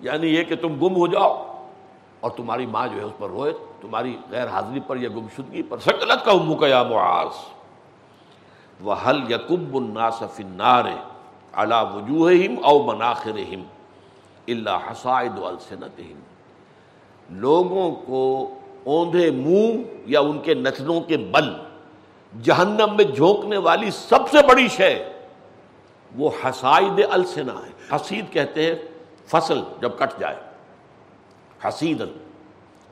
یعنی یہ کہ تم گم ہو جاؤ۔ اور تمہاری ماں جو ہے اس پر روئے، تمہاری غیر حاضری پر یا گمشدگی پر۔ سکلت کا امو کا یا معاذ۔ وہ حل یقب الناس فنار اعلیٰ وجوہ او مناخر اللہ حسائد السنتہم لوگوں کو اوندھے منہ یا ان کے نتنوں کے بل، جہنم میں جھونکنے والی سب سے بڑی شے، وہ حسائد السنا ہے حسید کہتے ہیں، فصل جب کٹ جائے۔ حسید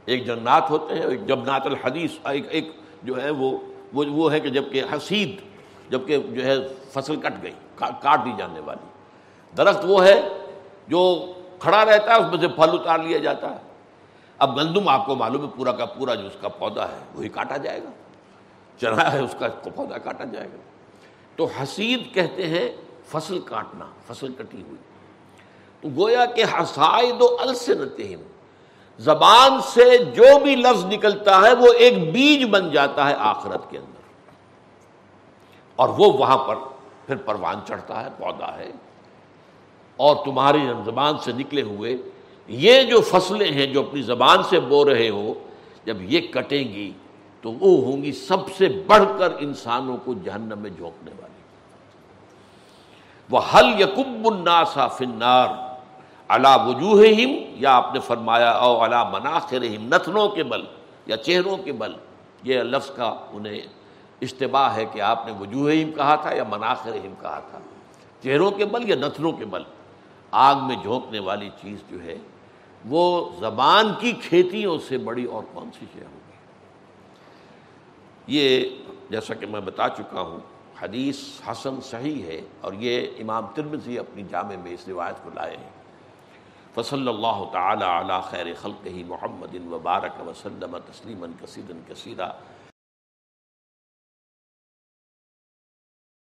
ایک جنات ہوتے ہیں، ایک جبنات الحدیث، ایک ایک جو ہے وہ وہ ہے کہ جبکہ حسید جبکہ جو ہے فصل کٹ گئی۔ کاٹ دی جانے والی۔ درخت وہ ہے جو کھڑا رہتا ہے، اس میں سے پھل اتار لیا جاتا ہے۔ اب گندم آپ کو معلوم ہے، پورا کا پورا جو اس کا پودا ہے، وہی کاٹا جائے گا۔ چنا ہے، اس کا پودا کاٹا جائے گا۔ تو حسید کہتے ہیں، فصل کاٹنا، فصل کٹی ہوئی۔ تو گویا کہ حسائد و السنتہم، زبان سے جو بھی لفظ نکلتا ہے، وہ ایک بیج بن جاتا ہے آخرت کے اندر۔ اور وہ وہاں پر پھر پروان چڑھتا ہے، پودا ہے۔ اور تمہاری زبان سے نکلے ہوئے یہ جو فصلیں ہیں جو اپنی زبان سے بو رہے ہو، جب یہ کٹیں گی تو وہ ہوں گی سب سے بڑھ کر انسانوں کو جہنم میں جھونکنے والی۔ وہ حل یقب الناسا فنار اللہ وجوہ یا آپ نے فرمایا، او اللہ مناخر نتنوں کے بل یا چہروں کے بل۔ یہ لفظ کا انہیں اشتباہ ہے کہ آپ نے وجوہ کہا تھا یا مناخر کہا تھا۔ چہروں کے بل یا نتنوں کے بل؟ آگ میں جھونکنے والی چیز جو ہے، وہ زبان کی کھیتیوں سے بڑی اور کون سی شے ہوگی یہ جیسا کہ میں بتا چکا ہوں، حدیث حسن صحیح ہے اور یہ امام ترمزی اپنی جامع میں اس روایت کو لائے ہیں۔ فصل اللہ تعالیٰ علی خیر خلق ہی محمد وبارک وسلم تسلیما کثیرا کثیرہ